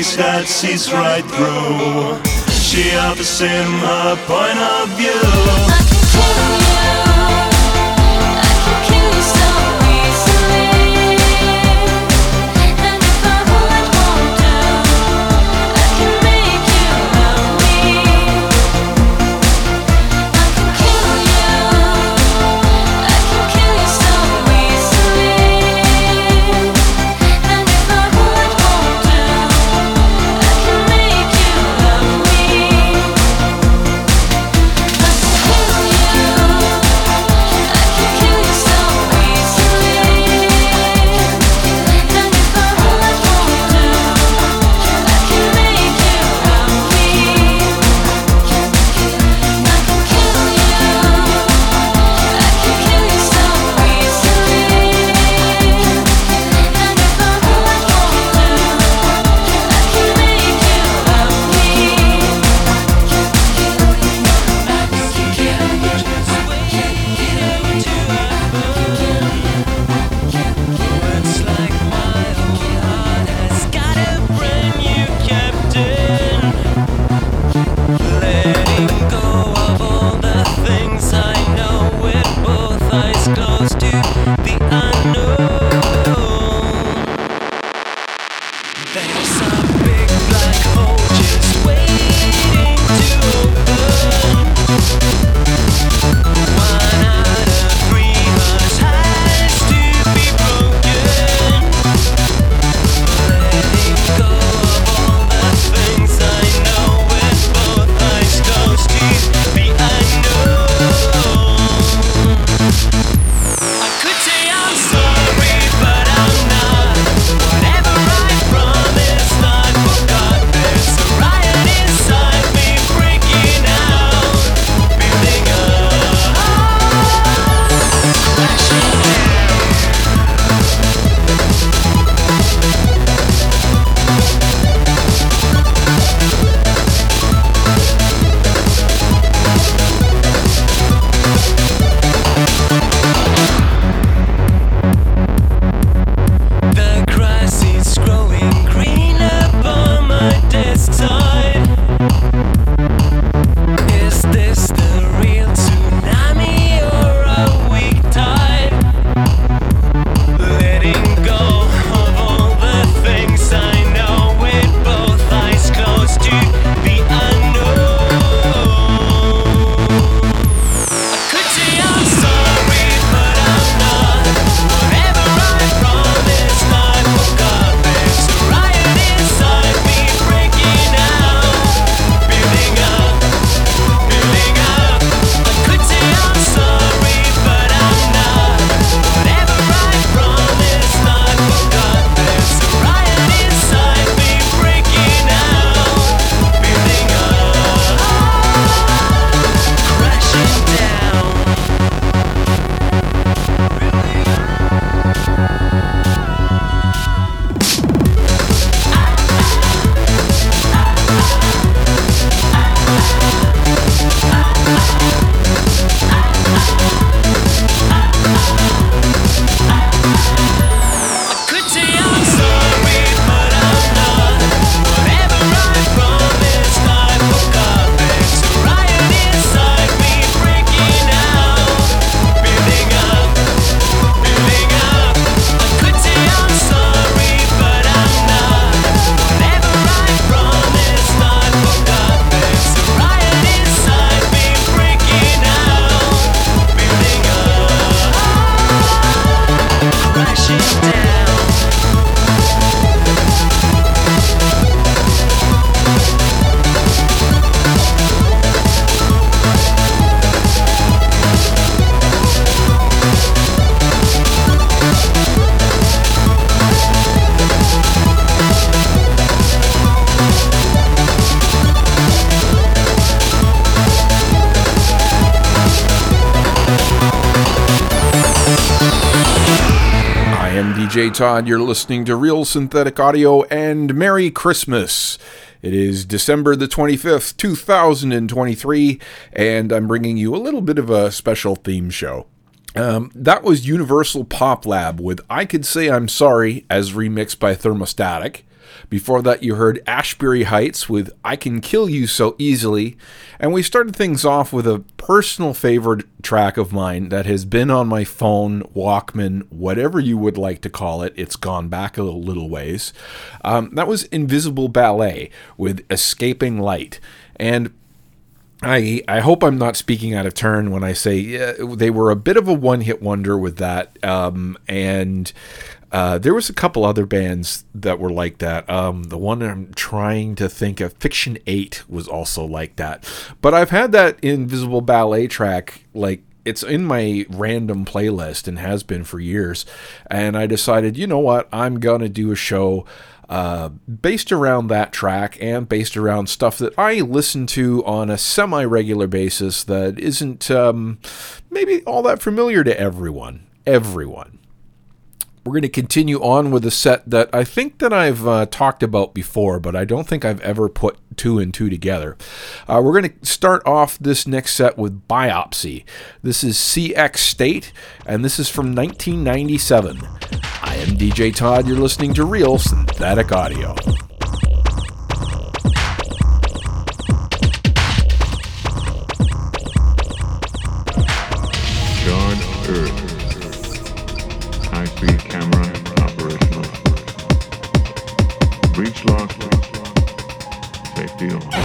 that sees right through, she offers him her point of view. Todd. You're listening to Real Synthetic Audio and Merry Christmas. It is December the 25th, 2023, and I'm bringing you a little bit of a special theme show. Um, that was Universal Poplab with I Could Say I'm Sorry as remixed by Thermostatic. Before that, you heard Ashbury Heights with I Can Kill You So Easily. And we started things off with a personal favorite track of mine that has been on my phone, Walkman, whatever you would like to call it. It's gone back a little ways. Um, that was Invisible Ballet with Escaping Light. And I I hope I'm not speaking out of turn when I say yeah, they were a bit of a one hit wonder with that, um, and uh, there was a couple other bands that were like that. Um, the one I'm trying to think of, Fiction Eight, was also like that. But I've had that Invisible Ballet track like it's in my random playlist and has been for years. And I decided, you know what, I'm gonna do a show. Uh, based around that track and based around stuff that I listen to on a semi regular basis that isn't um, maybe all that familiar to everyone. Everyone we're going to continue on with a set that I think that I've uh, talked about before, but I don't think I've ever put two and two together. Uh, we're going to start off this next set with Biopsy. This is CX State, and this is from 1997. I am DJ Todd. You're listening to Real Synthetic Audio. Schlag, Take deal.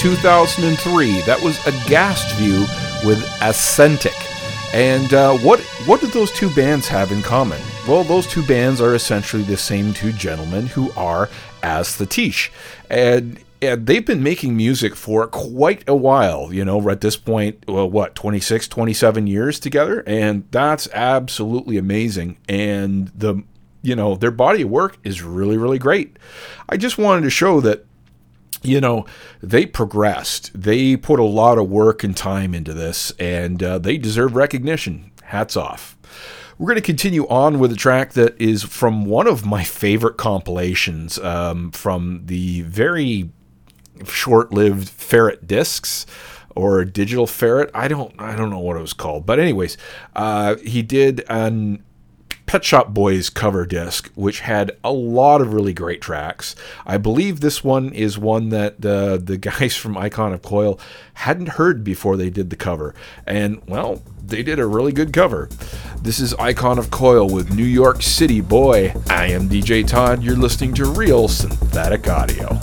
2003. That was a Aghast View with Ascentic. And uh, what what do those two bands have in common? Well, those two bands are essentially the same two gentlemen who are as the Aesthetische. And and they've been making music for quite a while you know at this point well what 26 27 years together and that's absolutely amazing and the you know their body of work is really really great i just wanted to show that you know they progressed. They put a lot of work and time into this and uh, they deserve recognition. Hats off. We're going to continue on with a track that is from one of my favorite compilations um, from the very short-lived ferret discs or digital ferret. I don't i don't know what it was called. But anyways uh, he did an Pet Shop Boys cover disc, which had a lot of really great tracks. I believe this one is one that uh, the guys from Icon of Coil hadn't heard before they did the cover. And, well, they did a really good cover. This is Icon of Coil with New York City Boy. I am DJ Todd. You're listening to Real Synthetic Audio.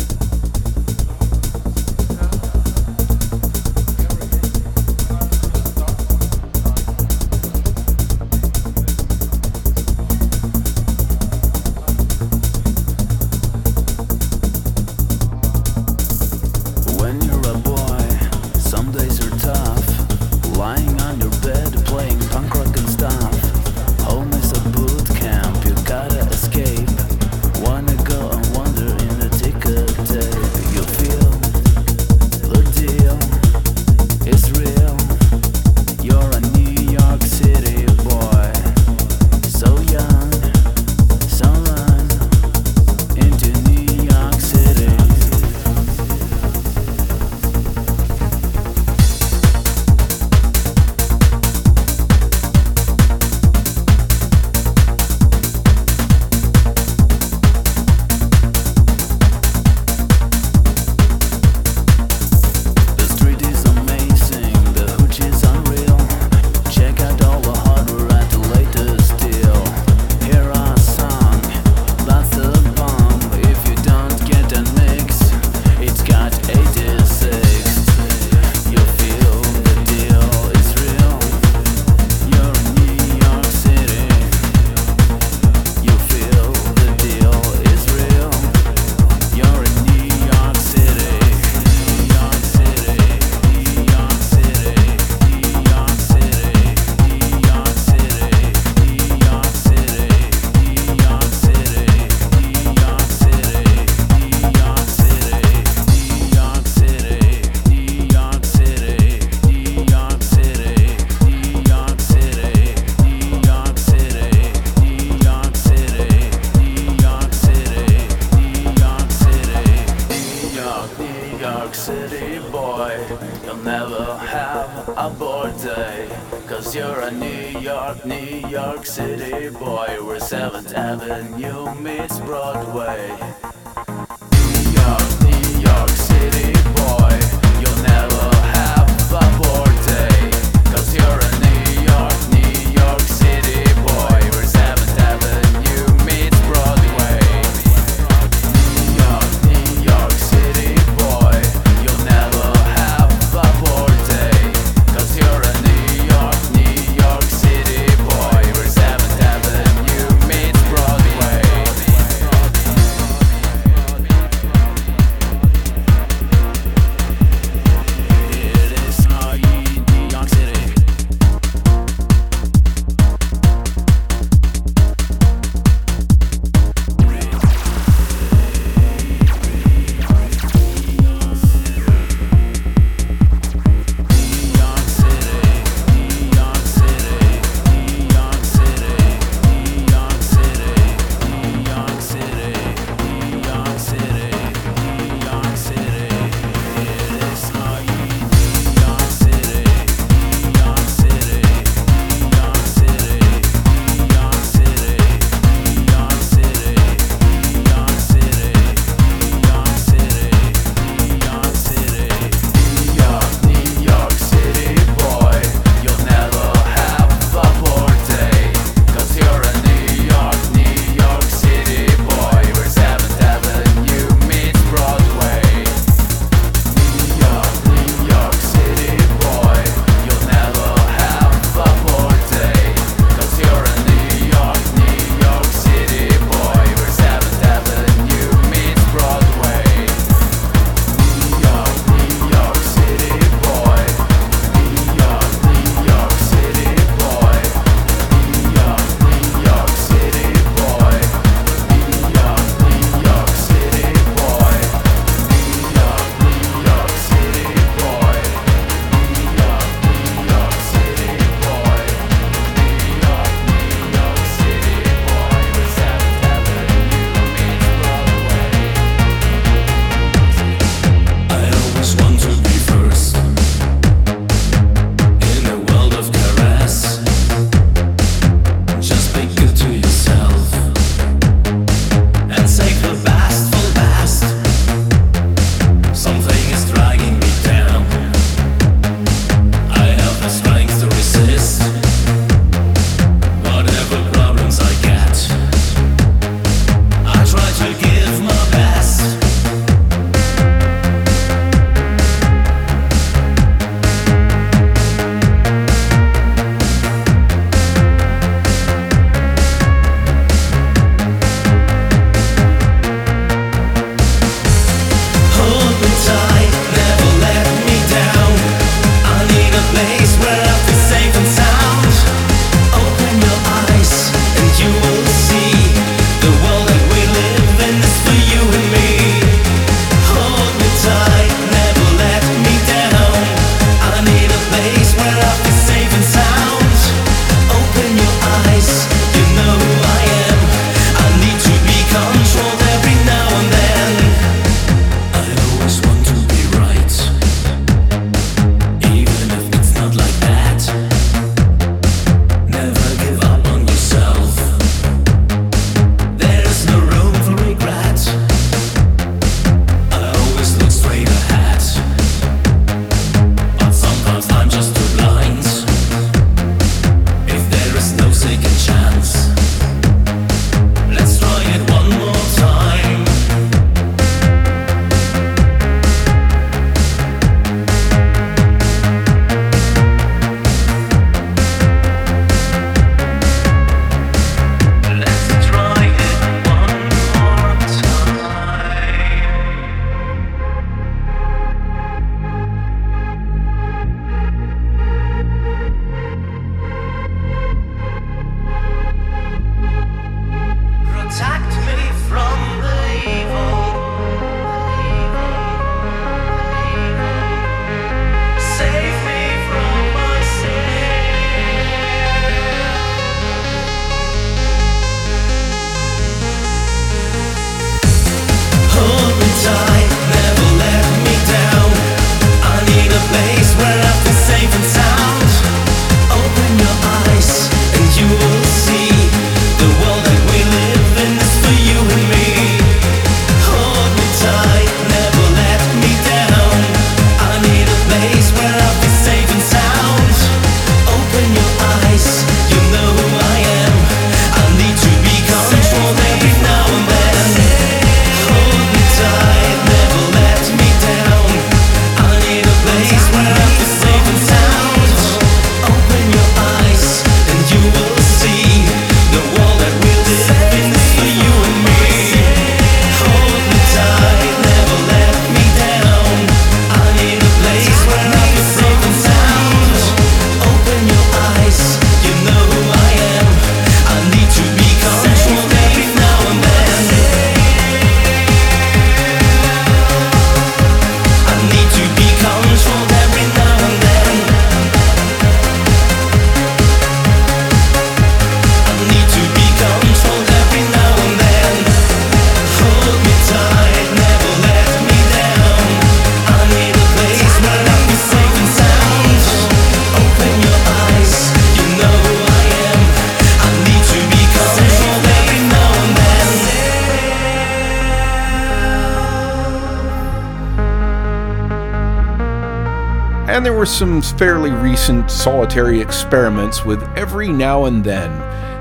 Were some fairly recent solitary experiments with every now and then.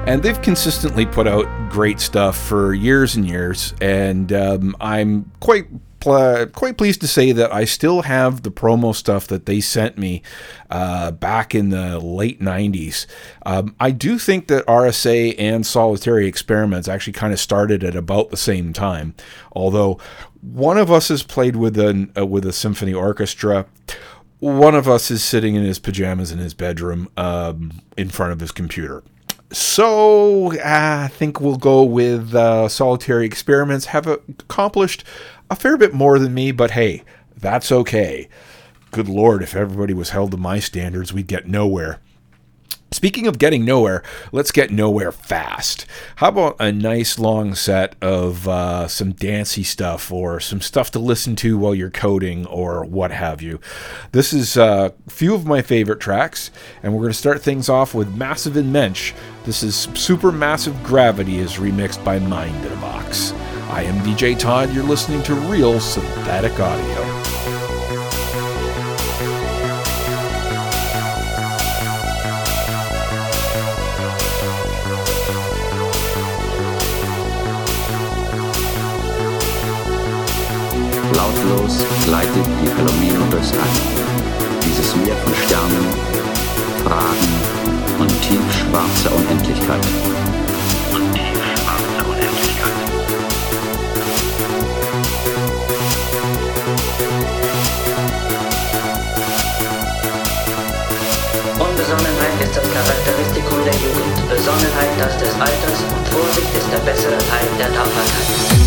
And they've consistently put out great stuff for years and years. And um, I'm quite pl- quite pleased to say that I still have the promo stuff that they sent me uh, back in the late 90s. Um, I do think that RSA and Solitary Experiments actually kind of started at about the same time, although one of us has played with an uh, with a symphony orchestra. One of us is sitting in his pajamas in his bedroom um, in front of his computer. So I think we'll go with uh, Solitary Experiments. Have accomplished a fair bit more than me, but hey, that's okay. Good lord, if everybody was held to my standards, we'd get nowhere. Speaking of getting nowhere, let's get nowhere fast. How about a nice long set of uh, some dancey stuff or some stuff to listen to while you're coding or what have you? This is uh, a few of my favorite tracks, and we're going to start things off with Massiv In Mensch. This is Supermassive Gravity is remixed by Mind in a Box. I am DJ Todd. You're listening to Real Synthetic Audio. Gleitet die Palomino durchs All. Dieses Meer von Sternen, Fragen und tiefschwarzer Unendlichkeit. Besonnenheit ist das Charakteristikum der Jugend, Besonnenheit das des Alters und Vorsicht ist der bessere Teil der Tapferkeit.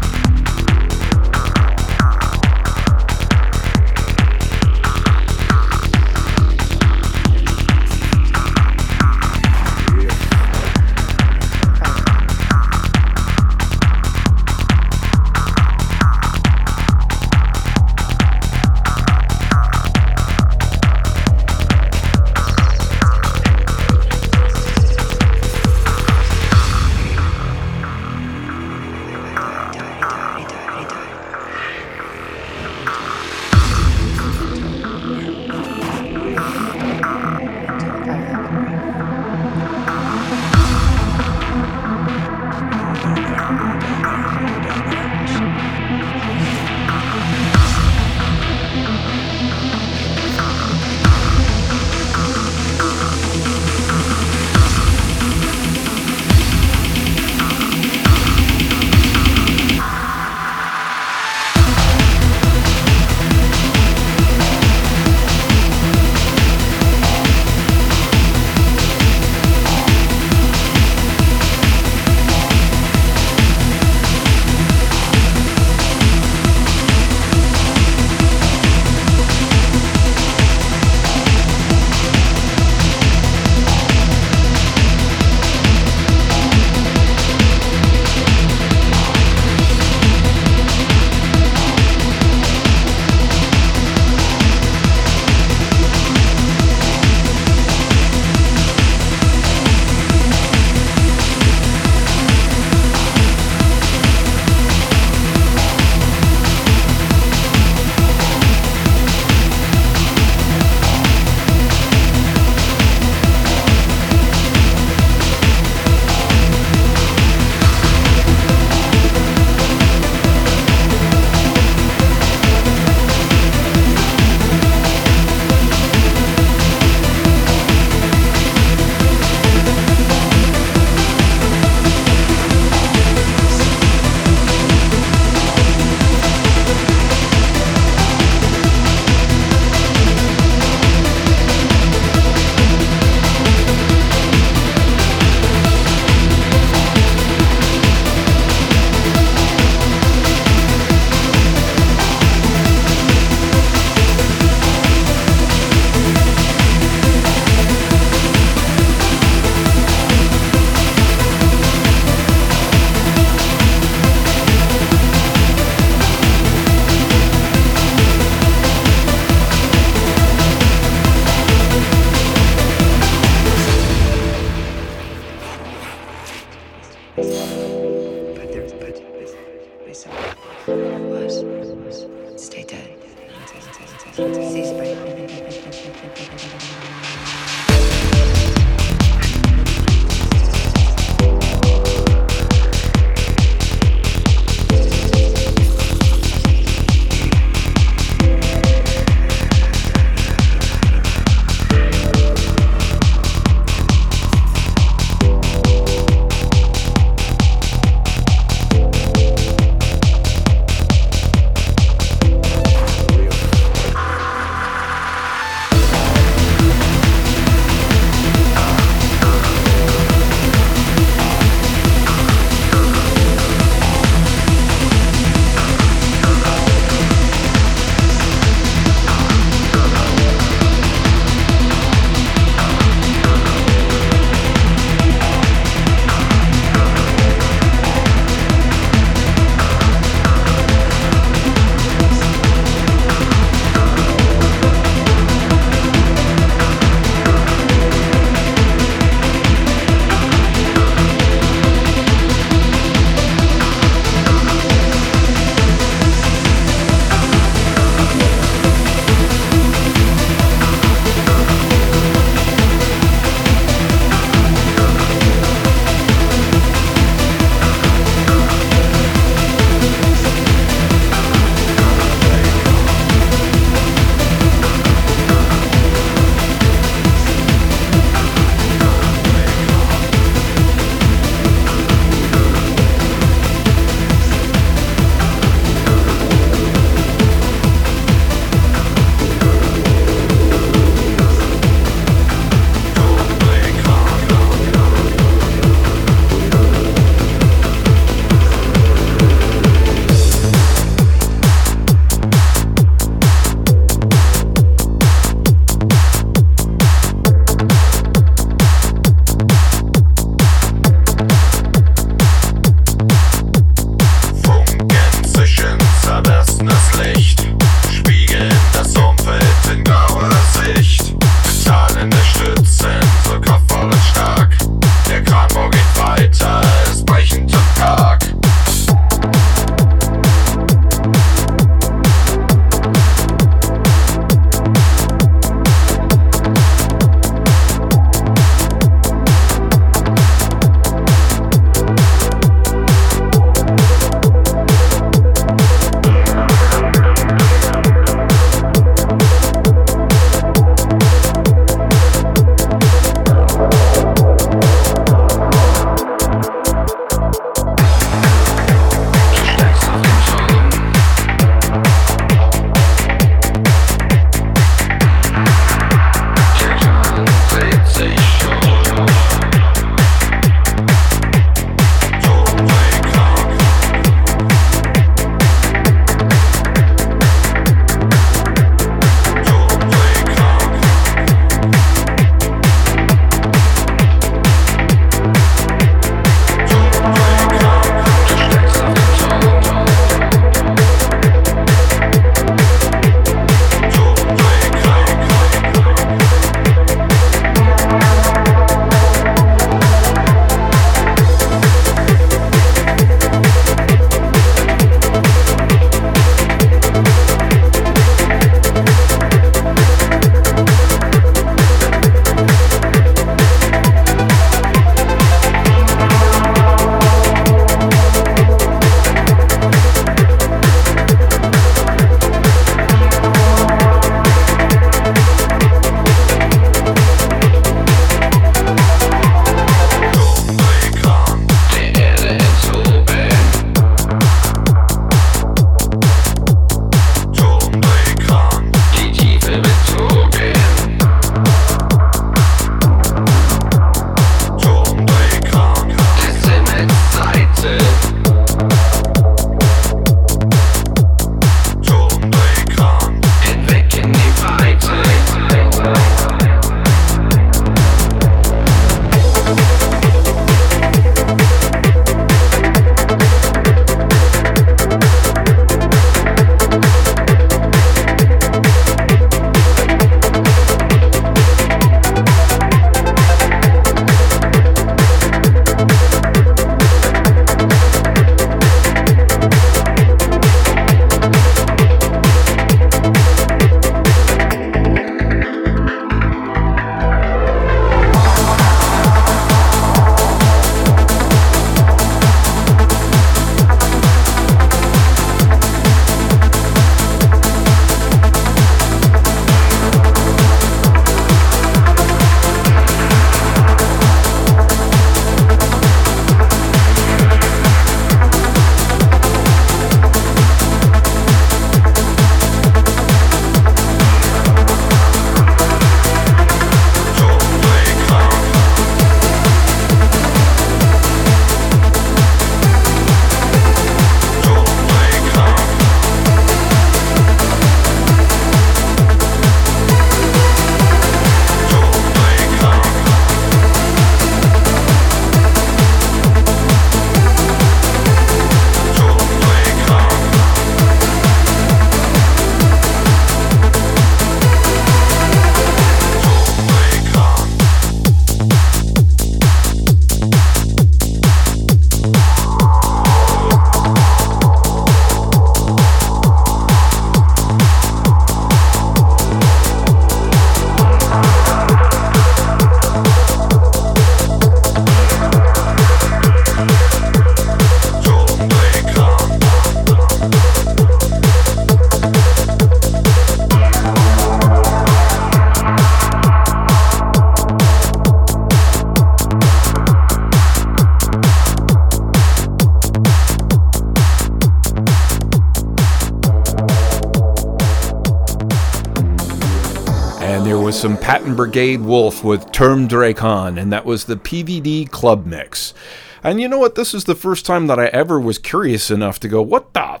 Patenbrigade Wolff with Turmdrehkran, and that was the PVD Club Mix. And you know what? This is the first time that I ever was curious enough to go, what the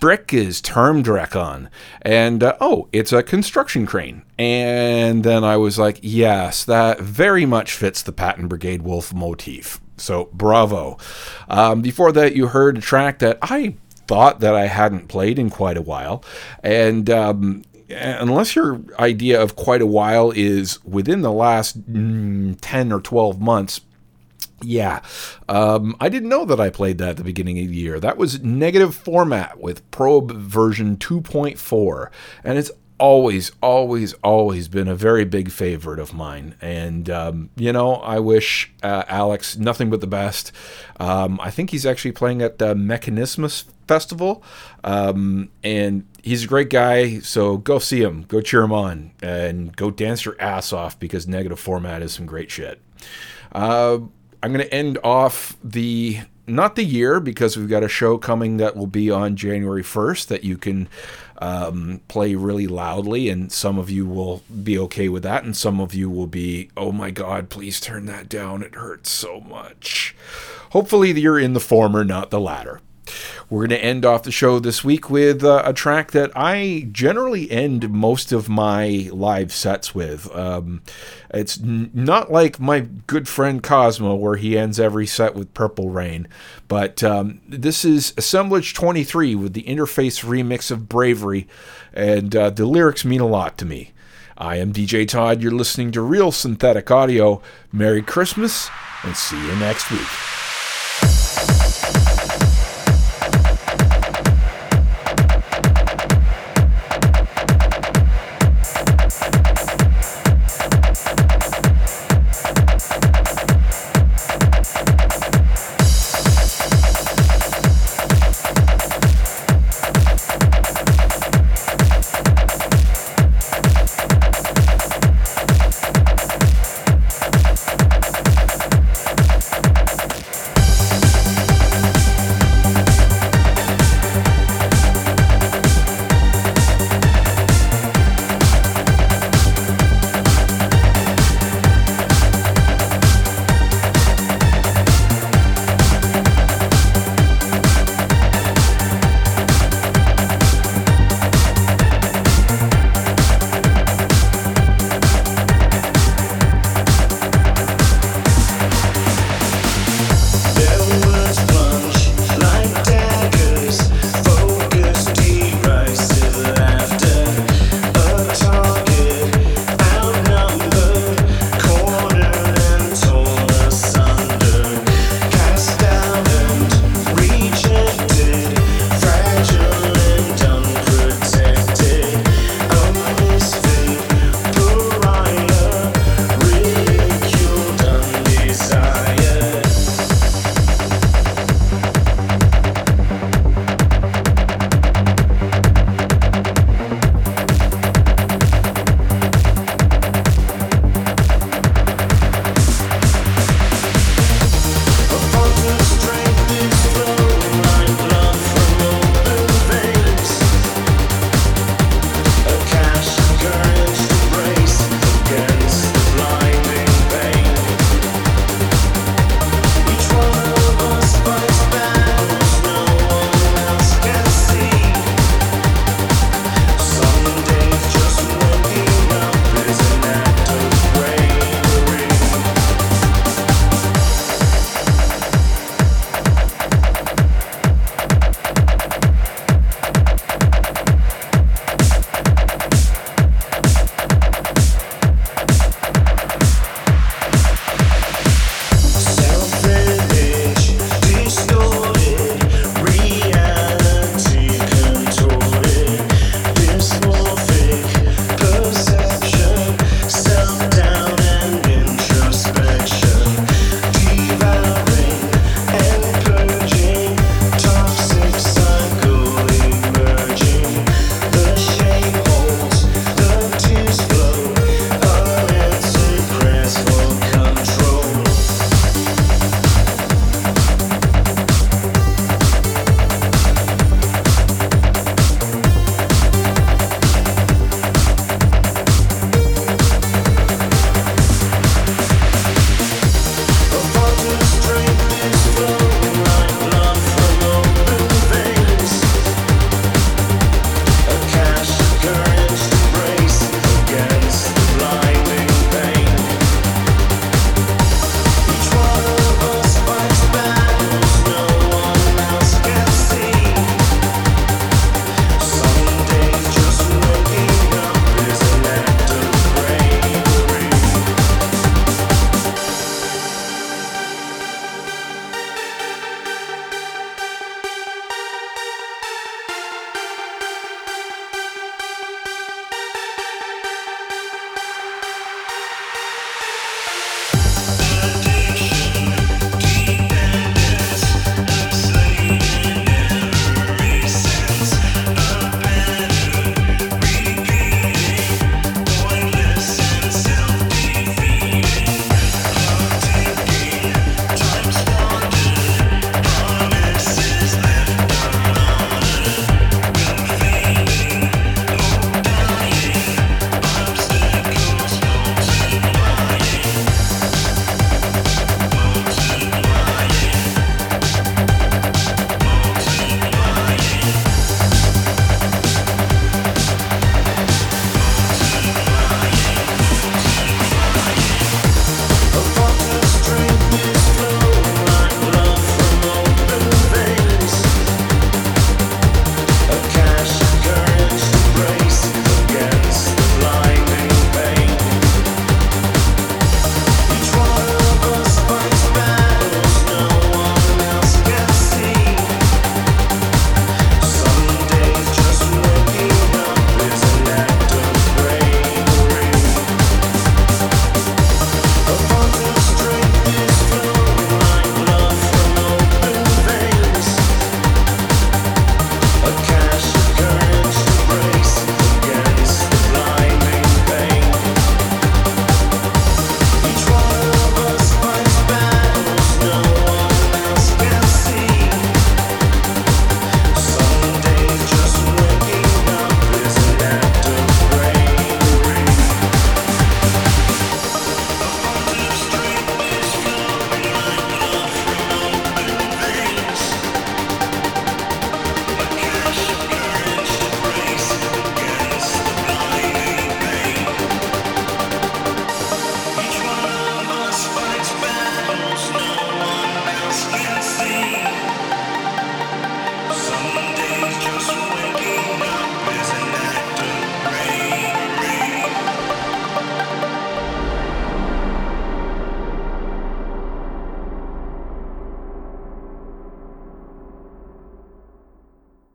brick is Turmdrehkran. And uh, oh, it's a construction crane. And then I was like, yes, that very much fits the Patenbrigade Wolff motif. So bravo. Um, before that, you heard a track that I thought that I hadn't played in quite a while. And um, unless your idea of quite a while is within the last mm, 10 or 12 months, yeah, um, I didn't know that I played that at the beginning of the year. That was negative format with Probe version 2.4, and it's always, always, always been a very big favorite of mine. And, um, you know, I wish uh, Alex nothing but the best. Um, I think he's actually playing at the Mechanismus Festival. Um, and he's a great guy. So go see him, go cheer him on, and go dance your ass off because negative format is some great shit. Uh, I'm going to end off the not the year because we've got a show coming that will be on January 1st that you can um, play really loudly, and some of you will be okay with that, and some of you will be, oh my god, please turn that down. It hurts so much. Hopefully, you're in the former, not the latter. We're going to end off the show this week with uh, a track that I generally end most of my live sets with. Um, it's n- not like my good friend Cosmo, where he ends every set with Purple Rain, but um, this is Assemblage 23 with the interface remix of Bravery, and uh, the lyrics mean a lot to me. I am DJ Todd. You're listening to Real Synthetic Audio. Merry Christmas, and see you next week.